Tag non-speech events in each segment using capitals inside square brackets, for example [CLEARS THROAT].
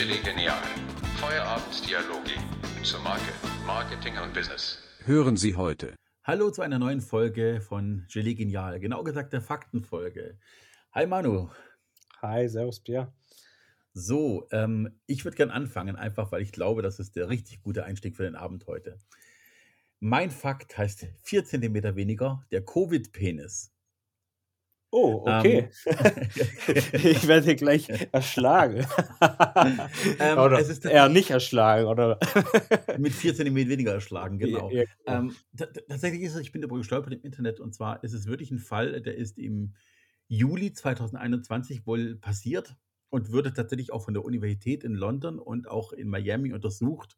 Chili Genial. Feierabenddialoge zur Marke, Marketing und Business. Hören Sie heute. Hallo zu einer neuen Folge von Gelee Genial, genau gesagt der Faktenfolge. Hi Manu. Hi, servus Pierre. So, ähm, ich würde gern anfangen, einfach weil ich glaube, das ist der richtig gute Einstieg für den Abend heute. Mein Fakt heißt 4 cm weniger, der Covid-Penis. Oh, Ähm, okay. [LAUGHS] Ich werde gleich erschlagen. [LAUGHS] ähm, oder es ist eher nicht erschlagen, oder? [LAUGHS] mit 4 cm weniger erschlagen, genau. Ja, genau. Ähm, ta- ta- tatsächlich ist es, ich bin darüber gestolpert im Internet und zwar ist es wirklich ein Fall, der ist im Juli 2021 wohl passiert und wurde tatsächlich auch von der Universität in London und auch in Miami untersucht.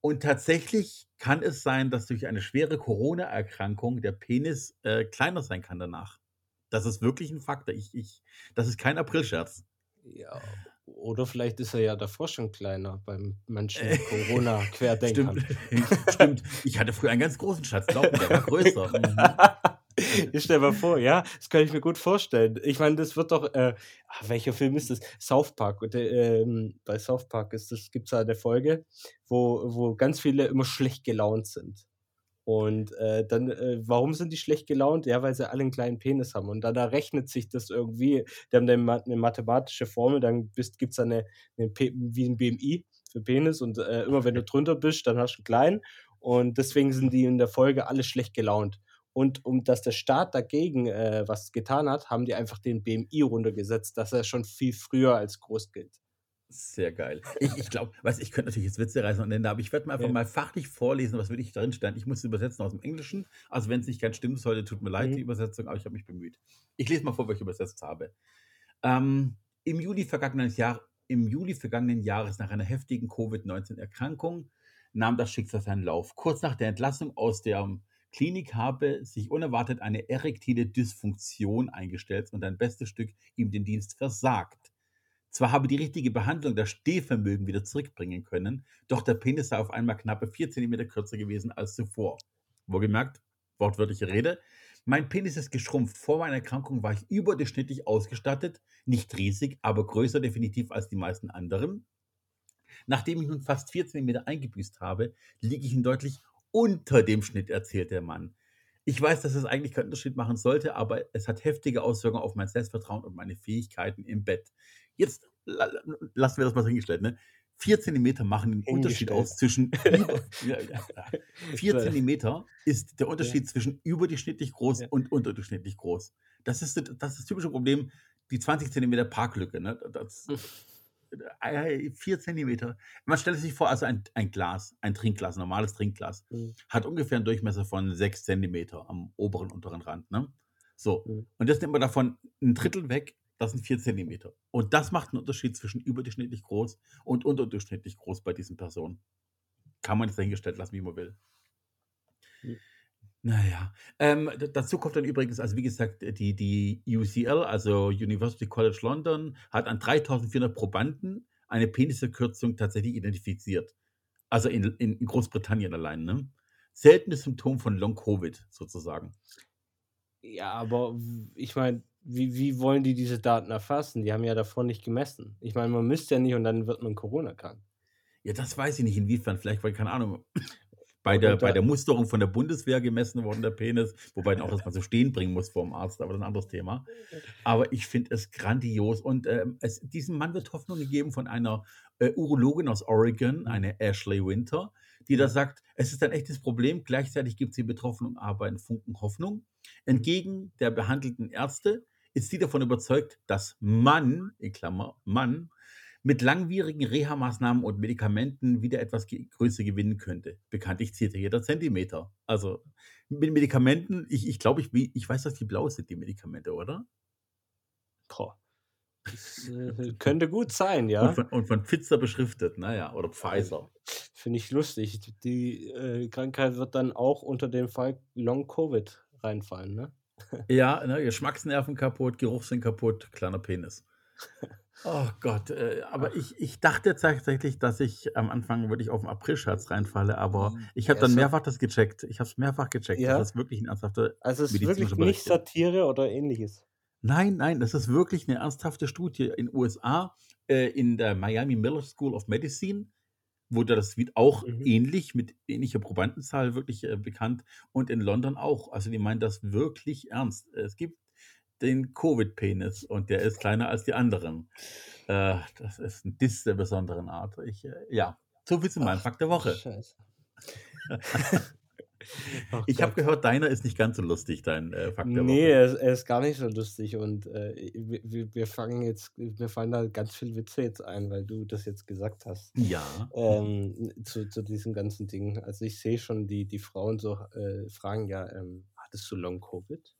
Und tatsächlich kann es sein, dass durch eine schwere Corona-Erkrankung der Penis äh, kleiner sein kann danach. Das ist wirklich ein Fakt. Ich, ich, das ist kein Aprilscherz. Ja, oder vielleicht ist er ja davor schon kleiner beim manchen Äh, Corona-Querdenkern. [LAUGHS] Stimmt. [LAUGHS] Stimmt. Ich hatte früher einen ganz großen Schatz, glaub mir, der war größer. Mhm. [LAUGHS] Ich stell mal vor, ja, das kann ich mir gut vorstellen. Ich meine, das wird doch, äh, ach, welcher Film ist das? South Park. Und, äh, bei South Park gibt es da eine Folge, wo, wo ganz viele immer schlecht gelaunt sind. Und äh, dann, äh, warum sind die schlecht gelaunt? Ja, weil sie alle einen kleinen Penis haben. Und dann errechnet sich das irgendwie. Die haben dann eine mathematische Formel, dann gibt es eine, eine wie ein BMI für Penis. Und äh, immer wenn du drunter bist, dann hast du einen kleinen. Und deswegen sind die in der Folge alle schlecht gelaunt. Und um dass der Staat dagegen äh, was getan hat, haben die einfach den BMI runtergesetzt, dass er schon viel früher als groß gilt. Sehr geil. Ich, ich glaube, weißt ich könnte natürlich jetzt Witze reißen und Ende, aber ich werde mal einfach Ja. mal fachlich vorlesen, was würde ich darin stellen. Ich muss es übersetzen aus dem Englischen. Also wenn es nicht ganz stimmen sollte, tut mir leid, Mhm. die Übersetzung, aber ich habe mich bemüht. Ich lese mal vor, was ich übersetzt habe. Ähm, Im Juli vergangenen Jahr, im Juli vergangenen Jahres nach einer heftigen Covid-19-Erkrankung nahm das Schicksal seinen Lauf. Kurz nach der Entlassung aus der Klinik habe sich unerwartet eine erektile Dysfunktion eingestellt und ein bestes Stück ihm den Dienst versagt. Zwar habe die richtige Behandlung das Stehvermögen wieder zurückbringen können, doch der Penis sei auf einmal knappe 4 cm kürzer gewesen als zuvor. Wohlgemerkt, wortwörtliche Rede. Mein Penis ist geschrumpft. Vor meiner Erkrankung war ich überdurchschnittlich ausgestattet, nicht riesig, aber größer definitiv als die meisten anderen. Nachdem ich nun fast 4 cm eingebüßt habe, liege ich in deutlich unter dem Schnitt, erzählt der Mann. Ich weiß, dass es eigentlich keinen Unterschied machen sollte, aber es hat heftige Auswirkungen auf mein Selbstvertrauen und meine Fähigkeiten im Bett. Jetzt la- la- lassen wir das mal hingestellt. Ne? 4 cm machen den Unterschied aus zwischen [LAUGHS] über, ja, ja, ja. 4 So. cm ist der Unterschied zwischen überdurchschnittlich groß und unterdurchschnittlich groß. Das ist das, ist das typische Problem, die 20 cm Parklücke. Ne? Das, [LAUGHS] 4 cm. Man stellt sich vor, also ein, ein Glas, ein Trinkglas, ein normales Trinkglas, Mhm. hat ungefähr einen Durchmesser von 6 cm am oberen und unteren Rand. Ne? So, Mhm. und das nimmt man davon ein Drittel weg, das sind 4 cm. Und das macht einen Unterschied zwischen überdurchschnittlich groß und unterdurchschnittlich groß bei diesen Personen. Kann man jetzt dahingestellt lassen, wie man will. Mhm. Naja, ähm, dazu kommt dann übrigens, also wie gesagt, die, die UCL, also University College London, hat an 3400 Probanden eine Penisverkürzung tatsächlich identifiziert. Also in, in, in Großbritannien allein. Ne? Seltenes Symptom von Long-Covid sozusagen. Ja, aber ich meine, wie, wie wollen die diese Daten erfassen? Die haben ja davor nicht gemessen. Ich meine, man misst ja nicht und dann wird man Corona krank. Ja, das weiß ich nicht, inwiefern. Vielleicht, weil, keine Ahnung, [CLEARS THROAT] bei der, bei der Musterung von der Bundeswehr gemessen worden, der Penis, wobei dann auch das mal so stehen bringen muss vor dem Arzt, aber das ist ein anderes Thema. Aber ich finde es grandios und ähm, es, diesem Mann wird Hoffnung gegeben von einer äh, Urologin aus Oregon, eine Ashley Winter, die da sagt, es ist ein echtes Problem, gleichzeitig gibt es die Betroffenen aber einen Funken Hoffnung. Entgegen der behandelten Ärzte ist sie davon überzeugt, dass man, in Klammer, Mann, mit langwierigen Reha-Maßnahmen und Medikamenten wieder etwas Größe gewinnen könnte. Bekanntlich zählt ja jeder Zentimeter. Also mit Medikamenten, ich, ich glaube, ich, ich weiß, dass die blau sind, die Medikamente, oder? Boah. Das äh, [LAUGHS] könnte gut sein, Und, ja. von, und von Pfizer beschriftet, naja, oder Pfizer. Finde ich lustig. Die äh, Krankheit wird dann auch unter den Fall Long-Covid reinfallen, ne? Ja, ne, Geschmacksnerven kaputt, Geruchssinn kaputt, kleiner Penis. [LAUGHS] Oh Gott, äh, aber ich, ich dachte tatsächlich, dass ich am Anfang wirklich auf den Aprilscherz reinfalle, aber ich habe dann mehrfach das gecheckt. Ich habe es mehrfach gecheckt. Ja? Das ist wirklich ein ernsthafter Also es ist wirklich nicht. Satire oder ähnliches. Nein, nein, das ist wirklich eine ernsthafte Studie in USA, äh, in der Miami Miller School of Medicine wurde das auch Mhm. ähnlich mit ähnlicher Probandenzahl wirklich, äh, bekannt und in London auch. Also, die meinen das wirklich ernst. Es gibt den Covid-Penis und der ist kleiner als die anderen. Äh, das ist 'n Diss der besonderen Art. Ich, äh ja, so viel zu meinem Fakt der Woche. Scheiße. [LAUGHS] Ach [LAUGHS] Ich habe gehört, deiner ist nicht ganz so lustig, dein, äh, Fakt der Ne, Woche. er ist er ist gar nicht so lustig und, äh, wir wir fangen jetzt mir fallen da ganz viele Witze jetzt ein, weil du das jetzt gesagt hast. Ja. Ähm, zu zu diesen ganzen Dingen. Also, ich sehe schon die die Frauen so, äh, fragen: „Ja, ähm, hattest du Long Covid?“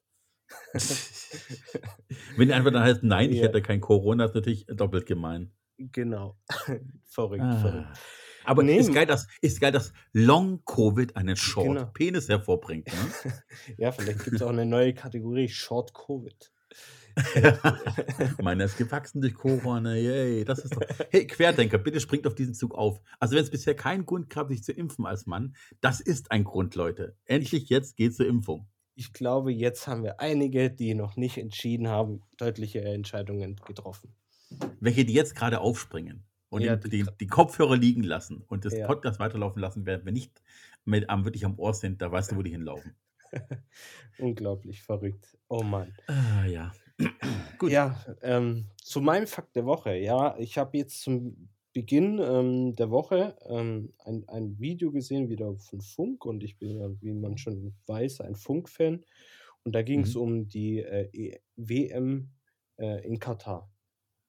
[LAUGHS] Wenn die Antwort dann heißt: „Nein, ich Ja. hätte kein Corona“, ist natürlich doppelt gemein. Genau. [LAUGHS] Verrückt, verrückt. Aber Ne, ist geil, dass ist geil, dass Long Covid einen Genau. Short Penis hervorbringt, ne? [LAUGHS] Ja, vielleicht gibt's auch 'ne neue Kategorie, Short Covid. [LAUGHS] Meiner ist gewachsen durch Corona, yay. Das ist doch hey, Querdenker, bitte springt auf diesen Zug auf. Also, wenn's bisher keinen Grund gab, sich zu impfen als Mann, das ist ein Grund, Leute. Endlich jetzt geht zur Impfung. Ich glaube, jetzt haben wir einige, die noch nicht entschieden haben, deutliche Entscheidungen getroffen. Welche, die jetzt grade aufspringen und Ja, den die die Kopfhörer liegen lassen und das Ja. Podcast weiterlaufen lassen, während wir nicht mit am wirklich am Ohr sind, da weißt du, wo die hinlaufen. [LAUGHS] Unglaublich verrückt. Oh Mann. Ah, ja. [CLEARS THROAT] Gut. Ja, ähm, zu meinem Fakt der Woche. Ja, ich habe jetzt zum Beginn, ähm, der Woche, ähm, ein ein Video gesehen, wieder von Funk und ich bin ja, wie man schon weiß, ein Funk-Fan. Und da ging's Mhm. um die, äh, E WM, äh, in Katar.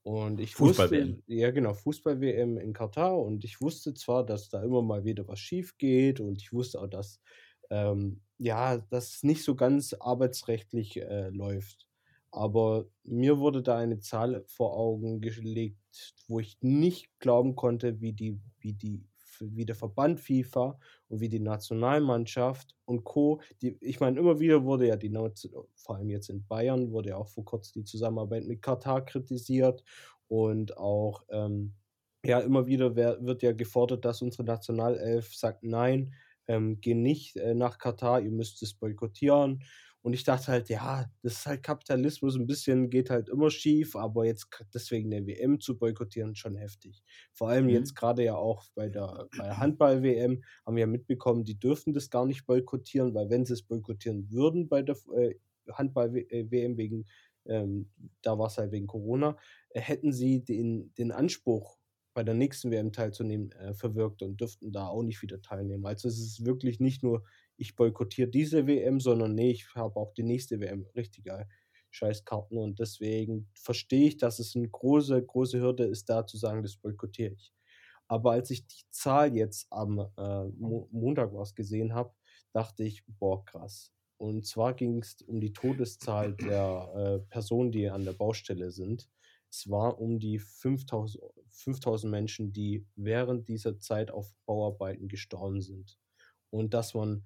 Und ich Fußball-WM. wusste ja genau, Fußball-WM in Katar und ich wusste zwar, dass da immer mal wieder was schiefgeht und ich wusste auch, dass, ähm, ja, dass es nicht so ganz arbeitsrechtlich, äh, läuft. Aber mir wurde da eine Zahl vor Augen gelegt, wo ich nicht glauben konnte, wie die wie die wie der Verband FIFA und wie die Nationalmannschaft und Co. Die ich meine, immer wieder wurde ja die vor allem jetzt in Bayern wurde ja auch vor Kurzem die Zusammenarbeit mit Katar kritisiert und auch, ähm, ja, immer wieder wird ja gefordert, dass unsere Nationalelf sagt: „Nein, ähm, geh nicht, äh, nach Katar, ihr müsst es boykottieren.“ Und ich dachte halt: „Ja, das ist halt Kapitalismus, 'n bisschen geht halt immer schief, aber jetzt deswegen 'ne WM zu boykottieren, schon heftig.“ Vor allem Mhm. jetzt grade ja auch bei der bei der Handball-WM haben wir ja mitbekommen, die dürfen das gar nicht boykottieren, weil wenn sie's boykottieren würden bei der äh, Handball-W äh, WM wegen ähm, da war's halt wegen Corona, äh, hätten sie den den Anspruch, bei der nächsten WM teilzunehmen, äh, verwirkt und dürften da auch nicht wieder teilnehmen. Also, es ist wirklich nicht nur: „Ich boykottiere diese WM“, sondern: „Ne, ich habe auch die nächste WM.“ Richtige Scheißkarten und deswegen verstehe ich, dass es 'ne große, große Hürde ist, da zu sagen: „Das boykottiere ich.“ Aber als ich die Zahl jetzt am, äh, Mo Montag war's gesehen habe, dachte ich: „Boah, krass.“ Und zwar ging's um die Todeszahl der, äh, Personen, die an der Baustelle sind. Es war um die 5.000 5.000 Menschen, die während dieser Zeit auf Bauarbeiten gestorben sind. Und dass man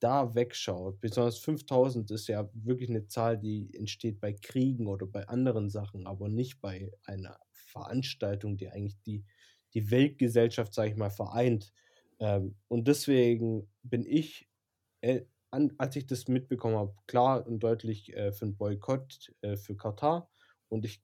da wegschaut, besonders 5.000 ist ja wirklich 'ne Zahl, die entsteht bei Kriegen oder bei anderen Sachen, aber nicht bei einer Veranstaltung, die eigentlich die die Weltgesellschaft, sage ich mal, vereint. Ähm, und deswegen bin ich, äh, an als ich das mitbekommen habe, klar und deutlich, äh, für 'n Boykott, äh, für Katar. Und ich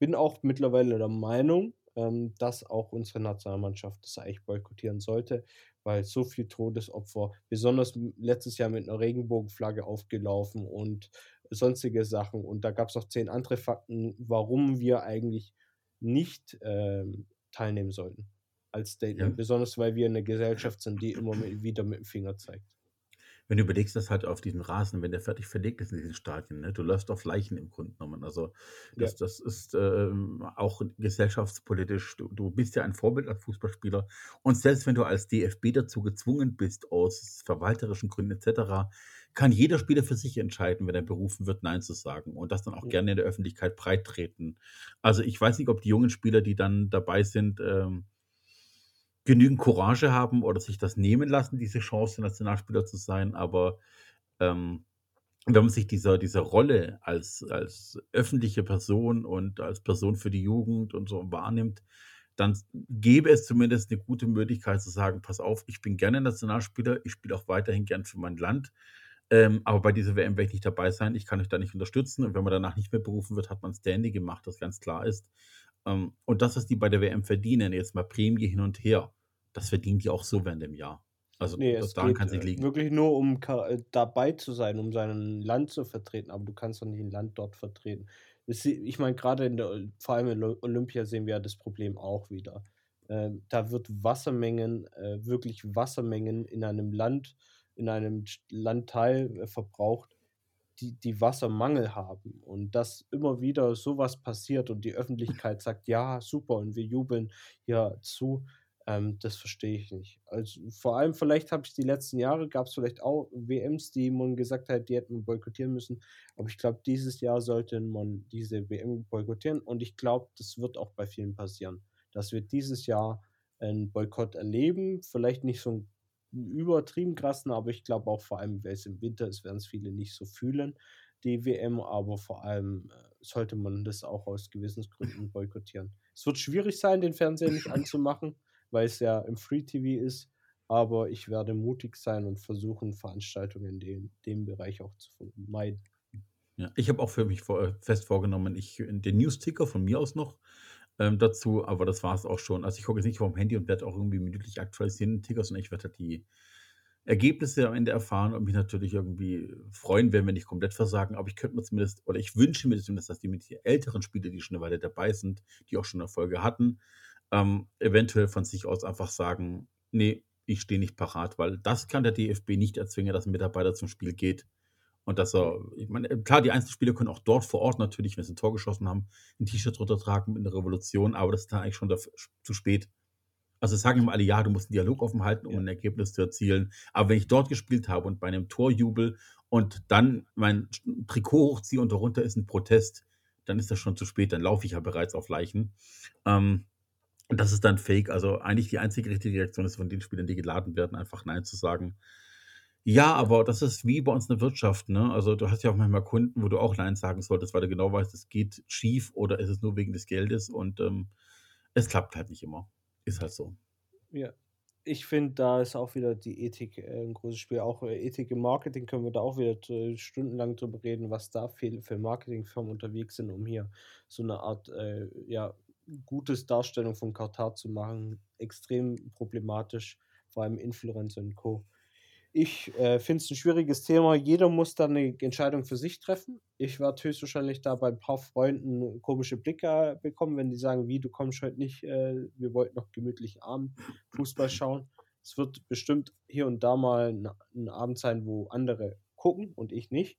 bin auch mittlerweile der Meinung, ähm, dass auch unsere Nationalmannschaft das eigentlich boykottieren sollte, weil so viel Todesopfer besonders letztes Jahr mit 'ner Regenbogenflagge aufgelaufen und sonstige Sachen. Und da gab's noch 10 andere Fakten, warum wir eigentlich nicht, ähm, teilnehmen sollten als Statement. Ja. Besonders, weil wir 'ne Gesellschaft sind, die immer mi wieder mit'm Finger zeigt. Wenn du überlegst, dass halt auf diesem Rasen, wenn der fertig verlegt ist in diesen Stadien, ne, du läufst auf Leichen im Grunde genommen. Also, Ja. das das ist, ähm, auch gesellschaftspolitisch du du bist ja ein Vorbild als Fußballspieler und selbst wenn du als DFB dazu gezwungen bist, aus verwalterischen Gründen et cetera, kann jeder Spieler für sich entscheiden, wenn er berufen wird, nein zu sagen und das dann auch Ja. gerne in der Öffentlichkeit breittreten. Also, ich weiß nicht, ob die jungen Spieler, die dann dabei sind, ähm genügend Courage haben oder sich das nehmen lassen, diese Chance, Nationalspieler zu sein, aber, ähm, wenn man sich dieser dieser Rolle als als öffentliche Person und als Person für die Jugend und so wahrnimmt, dann gäbe es zumindest 'ne gute Möglichkeit zu sagen: „Pass auf, ich bin gerne Nationalspieler, ich spiele auch weiterhin gern für mein Land, Ähm, aber bei dieser WM werde ich nicht dabei sein. Ich kann euch da nicht unterstützen. Und wenn man danach nicht mehr berufen wird, hat man Standing gemacht, das ganz klar ist. Ähm, und das, was die bei der WM verdienen, jetzt mal Prämie hin und her, das verdienen die auch so während dem Jahr. Also Nee, es daran kann es nicht äh, liegen. wirklich nur um äh, dabei zu sein, um sein Land zu vertreten, aber du kannst doch nicht ein Land dort vertreten. Ich meine, gerade in der vor allem in Olympia sehen wir ja das Problem auch wieder. Ähm, da wird Wassermengen äh, wirklich Wassermengen in einem Land in einem Landteil, verbraucht, die die Wassermangel haben und dass immer wieder sowas passiert und die Öffentlichkeit sagt: „Ja, super“ und wir jubeln hier zu, ähm, das verstehe ich nicht. Also, vor allem vielleicht habe ich die letzten Jahre gab es vielleicht auch WMs, die man gesagt hat, die hätten wir boykottieren müssen. Aber ich glaube, dieses Jahr sollte man diese WM boykottieren und ich glaube, das wird auch bei vielen passieren, dass wir dieses Jahr einen Boykott erleben. Vielleicht nicht so 'n übertrieben krassen, aber ich glaube auch vor allem, weil's im Winter ist, werden es viele nicht so fühlen, die WM, aber vor allem, äh, sollte man das auch aus Gewissensgründen boykottieren. Es wird schwierig sein, den Fernseher nicht anzumachen, weil es ja im Free TV ist, aber ich werde mutig sein und versuchen, Veranstaltungen in dem dem Bereich auch zu vermeiden. Ja, ich habe auch für mich vor äh, fest vorgenommen, ich den Newsticker von mir aus noch, ähm, dazu, aber das war es auch schon. Also, ich gucke jetzt nicht vorm Handy und werde auch irgendwie minütlich aktualisieren den Ticker, sondern ich werde halt die Ergebnisse am Ende erfahren und mich natürlich irgendwie freuen, wenn wir nicht komplett versagen. Aber ich könnte mir zumindest oder ich wünsche mir zumindest, dass die mit die älteren Spieler, die schon 'ne Weile dabei sind, die auch schon Erfolge hatten, ähm, eventuell von sich aus einfach sagen: „Ne, ich stehe nicht parat“, weil das kann der DFB nicht erzwingen, dass 'n Mitarbeiter zum Spiel geht und dass er ich meine, klar, die Einzelspieler können auch dort vor Ort natürlich, wenn sie 'n Tor geschossen haben, 'n T-Shirt drunter tragen mit 'ner Revolution, aber das ist dann eigentlich schon zu spät. Also, sagen immer alle: „Ja, du musst 'n Dialog offen halten, um Ja. 'n Ergebnis zu erzielen.“ Aber wenn ich dort gespielt habe und bei 'nem Tor jubel und dann mein Trikot hochziehe und darunter ist 'n Protest, dann ist das schon zu spät, dann laufe ich ja bereits auf Leichen. Ähm, und das ist dann Fake. Also, eigentlich die einzige richtige Reaktion ist von den Spielern, die geladen werden, einfach „Nein“ zu sagen. Ja, aber das ist wie bei uns in der Wirtschaft, ne? Also, du hast ja auch manchmal Kunden, wo du auch „Nein“ sagen solltest, weil du genau weißt, es geht schief oder ist es nur wegen des Geldes und, ähm, es klappt halt nicht immer. Ist halt so. Ja. Ich finde, da ist auch wieder die Ethik, äh, 'n großes Spiel. Auch, äh, Ethik im Marketing können wir da auch wieder stundenlang drüber reden, was da viel für Marketingfirmen unterwegs sind, um hier so 'ne Art, äh, ja, gutes Darstellung von Katar zu machen. Extrem problematisch, vor allem Influencer und Co. Ich, äh, finde es 'n schwieriges Thema. Jeder muss da 'ne Entscheidung für sich treffen. Ich werde höchstwahrscheinlich da bei 'n paar Freunden komische Blicke bekommen, wenn die sagen: „Wie, du kommst heute nicht, äh, wir wollten noch gemütlich Abend Fußball schauen.“ Es wird bestimmt hier und da mal 'n 'n Abend sein, wo andere gucken und ich nicht.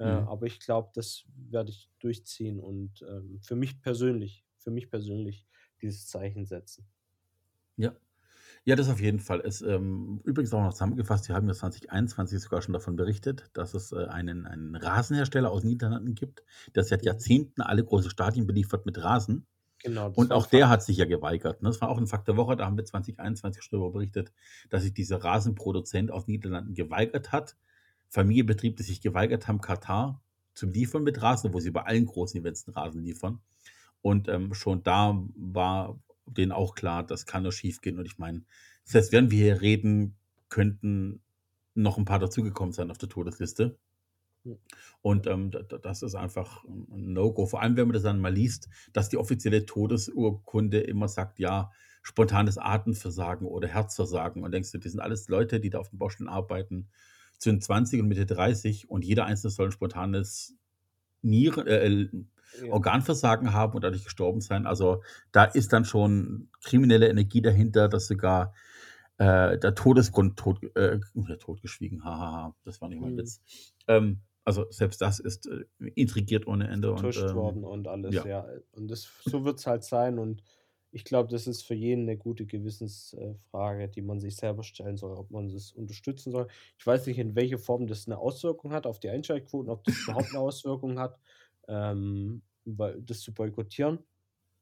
Äh, Mhm. aber ich glaube, das werde ich durchziehen und, ähm, für mich persönlich für mich persönlich dieses Zeichen setzen. Ja. Ja, das auf jeden Fall. Es, ähm übrigens auch noch zusammengefasst, wir haben ja 2021 sogar schon davon berichtet, dass es, äh, einen einen Rasenhersteller aus Niederlanden gibt, der seit Mhm. Jahrzehnten alle große Stadien beliefert mit Rasen. Genau, Und auch der hat sich ja geweigert, ne? Das war auch 'n Fakt der Woche, da haben wir 2021 schon darüber berichtet, dass sich dieser Rasenproduzent aus Niederlanden geweigert hat. Familienbetrieb, die sich geweigert haben, Katar zu liefern mit Rasen, obwohl sie bei allen großen Events Rasen liefern. Und, ähm, schon da war denen auch klar, das kann nur schiefgehen. Und ich meine, selbst wenn wir hier reden, könnten noch 'n paar dazugekommen sein auf der Todesliste. Und, ähm, das ist einfach 'n 'n No-Go. Vor allem, wenn man das dann mal liest, dass die offizielle Todesurkunde immer sagt, ja, spontanes Atemversagen oder Herzversagen. Und denkst du, das sind alles Leute, die da auf den Baustellen arbeiten, zwischen 20 und Mitte 30 und jeder Einzelne soll 'n spontanes Nieren äh, Ja. Organversagen haben und dadurch gestorben sein. Also, da ist dann schon kriminelle Energie dahinter, dass sogar, äh, der Todesgrund tot äh, totgeschwiegen, ha, ha, ha, das war nicht mein Mhm. Witz. Ähm, also, selbst das ist, äh, intrigiert ohne Ende und, Vertuscht worden ähm, und alles, ja. ja. Und das so wird's halt sein und ich glaube, das ist für jeden 'ne gute Gewissens äh, Frage, die man sich selber stellen soll, ob man das unterstützen soll. Ich weiß nicht, in welcher Form das 'ne Auswirkung hat auf die Einschaltquoten, ob das überhaupt 'ne [LAUGHS] Auswirkung hat, ähm, das zu boykottieren.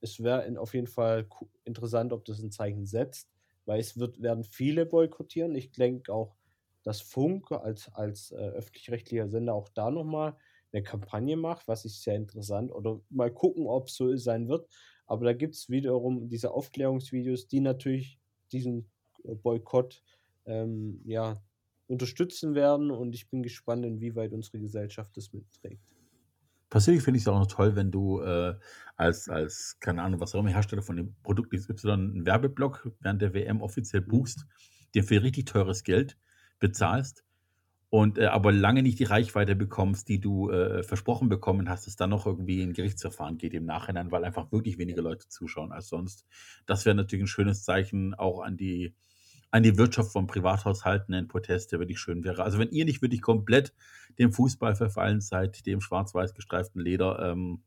Es wäre auf jeden Fall interessant, ob das 'n Zeichen setzt, weil es wird werden viele boykottieren. Ich denke auch, dass Funk als als, äh, öffentlich-rechtlicher Sender auch da noch mal 'ne Kampagne macht, was ich sehr interessant oder mal gucken, ob's so sein wird. Aber da gibt's wiederum diese Aufklärungsvideos, die natürlich diesen, äh, Boykott, ähm, ja, unterstützen werden und ich bin gespannt, inwieweit unsere Gesellschaft das mitträgt. Persönlich finde ich es auch noch toll, wenn du äh, als, als, keine Ahnung, was auch immer Hersteller von dem Produkt XY einen Werbeblock während der WM offiziell Mhm. buchst, den für richtig teures Geld bezahlst und äh, aber lange nicht die Reichweite bekommst, die du äh, versprochen bekommen hast, es dann noch irgendwie in Gerichtsverfahren geht im Nachhinein, weil einfach wirklich weniger Leute zuschauen als sonst. Das wäre natürlich ein schönes Zeichen auch an die, an die Wirtschaft von Privathaushalten in Protest, der wirklich schön wäre. Also wenn ihr nicht wirklich komplett dem Fußball verfallen seid, dem schwarz-weiß gestreiften Leder, ähm,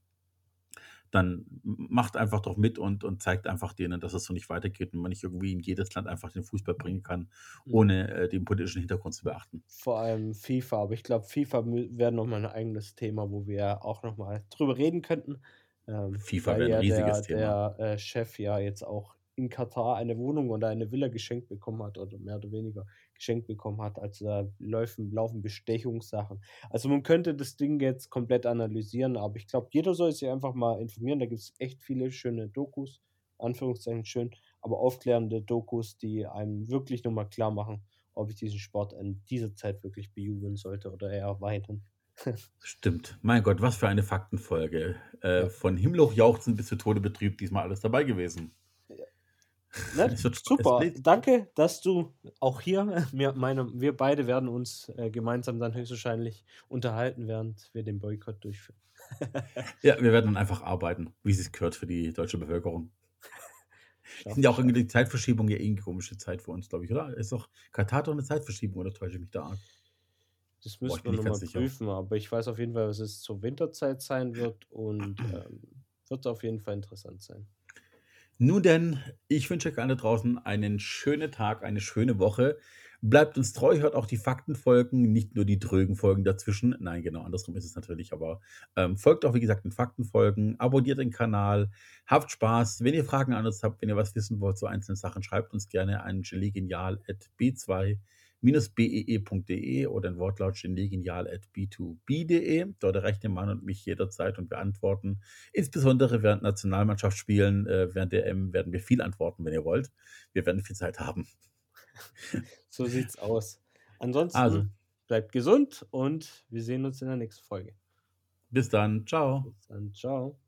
dann macht einfach doch mit und, und zeigt einfach denen, dass es so nicht weitergeht und man nicht irgendwie in jedes Land einfach den Fußball bringen kann, Mhm. ohne äh, den politischen Hintergrund zu beachten. Vor allem FIFA, aber ich glaube, FIFA wäre nochmal ein eigenes Thema, wo wir auch nochmal drüber reden könnten. Ähm, FIFA wäre ein riesiges der, Thema. der äh, Chef ja jetzt auch in Katar eine Wohnung oder eine Villa geschenkt bekommen hat oder mehr oder weniger geschenkt bekommen hat. Also da laufen, laufen Bestechungssachen. Also man könnte das Ding jetzt komplett analysieren, aber ich glaube, jeder soll sich einfach mal informieren. Da gibt es echt viele schöne Dokus, Anführungszeichen schön, aber aufklärende Dokus, die einem wirklich nochmal klar machen, ob ich diesen Sport in dieser Zeit wirklich bejubeln sollte oder eher erweitern. [LAUGHS] Stimmt. Mein Gott, was für eine Faktenfolge. Äh, Ja. Von Himmelhoch jauchzen bis zu Tode betrübt, diesmal alles dabei gewesen. Ne? [LAUGHS] Super, danke, dass du auch hier, [LAUGHS] wir, meine, wir beide werden uns äh, gemeinsam dann höchstwahrscheinlich unterhalten, während wir den Boykott durchführen. [LAUGHS] Ja, wir werden dann einfach arbeiten, wie es gehört für die deutsche Bevölkerung. Sind ja auch irgendwie die Zeitverschiebung ja irgendwie komische Zeit für uns, glaube ich, oder? Ist doch Katar doch eine Zeitverschiebung, oder täusche ich mich da arg? Das müssen wir nochmal prüfen, aber ich weiß auf jeden Fall, dass es zur Winterzeit sein wird und ähm, wird auf jeden Fall interessant sein. Nun denn, ich wünsche euch alle draußen einen schönen Tag, eine schöne Woche. Bleibt uns treu, hört auch die Faktenfolgen, nicht nur die drögen Folgen dazwischen. Nein, genau, andersrum ist es natürlich, aber ähm, folgt auch, wie gesagt, den Faktenfolgen, abonniert den Kanal, habt Spaß. Wenn ihr Fragen an uns habt, wenn ihr was wissen wollt zu einzelnen Sachen, schreibt uns gerne an gelegenial.b2-bee.de oder ein Wortlaut gelegenial.b2b.de. Dort erreicht ihr Mann und mich jederzeit und beantworten. Insbesondere während Nationalmannschaftsspielen, äh, während der M werden wir viel antworten, wenn ihr wollt. Wir werden viel Zeit haben. [LAUGHS] So sieht's aus. Ansonsten Also. bleibt gesund und wir sehen uns in der nächsten Folge. Bis dann. Ciao. Bis dann, ciao.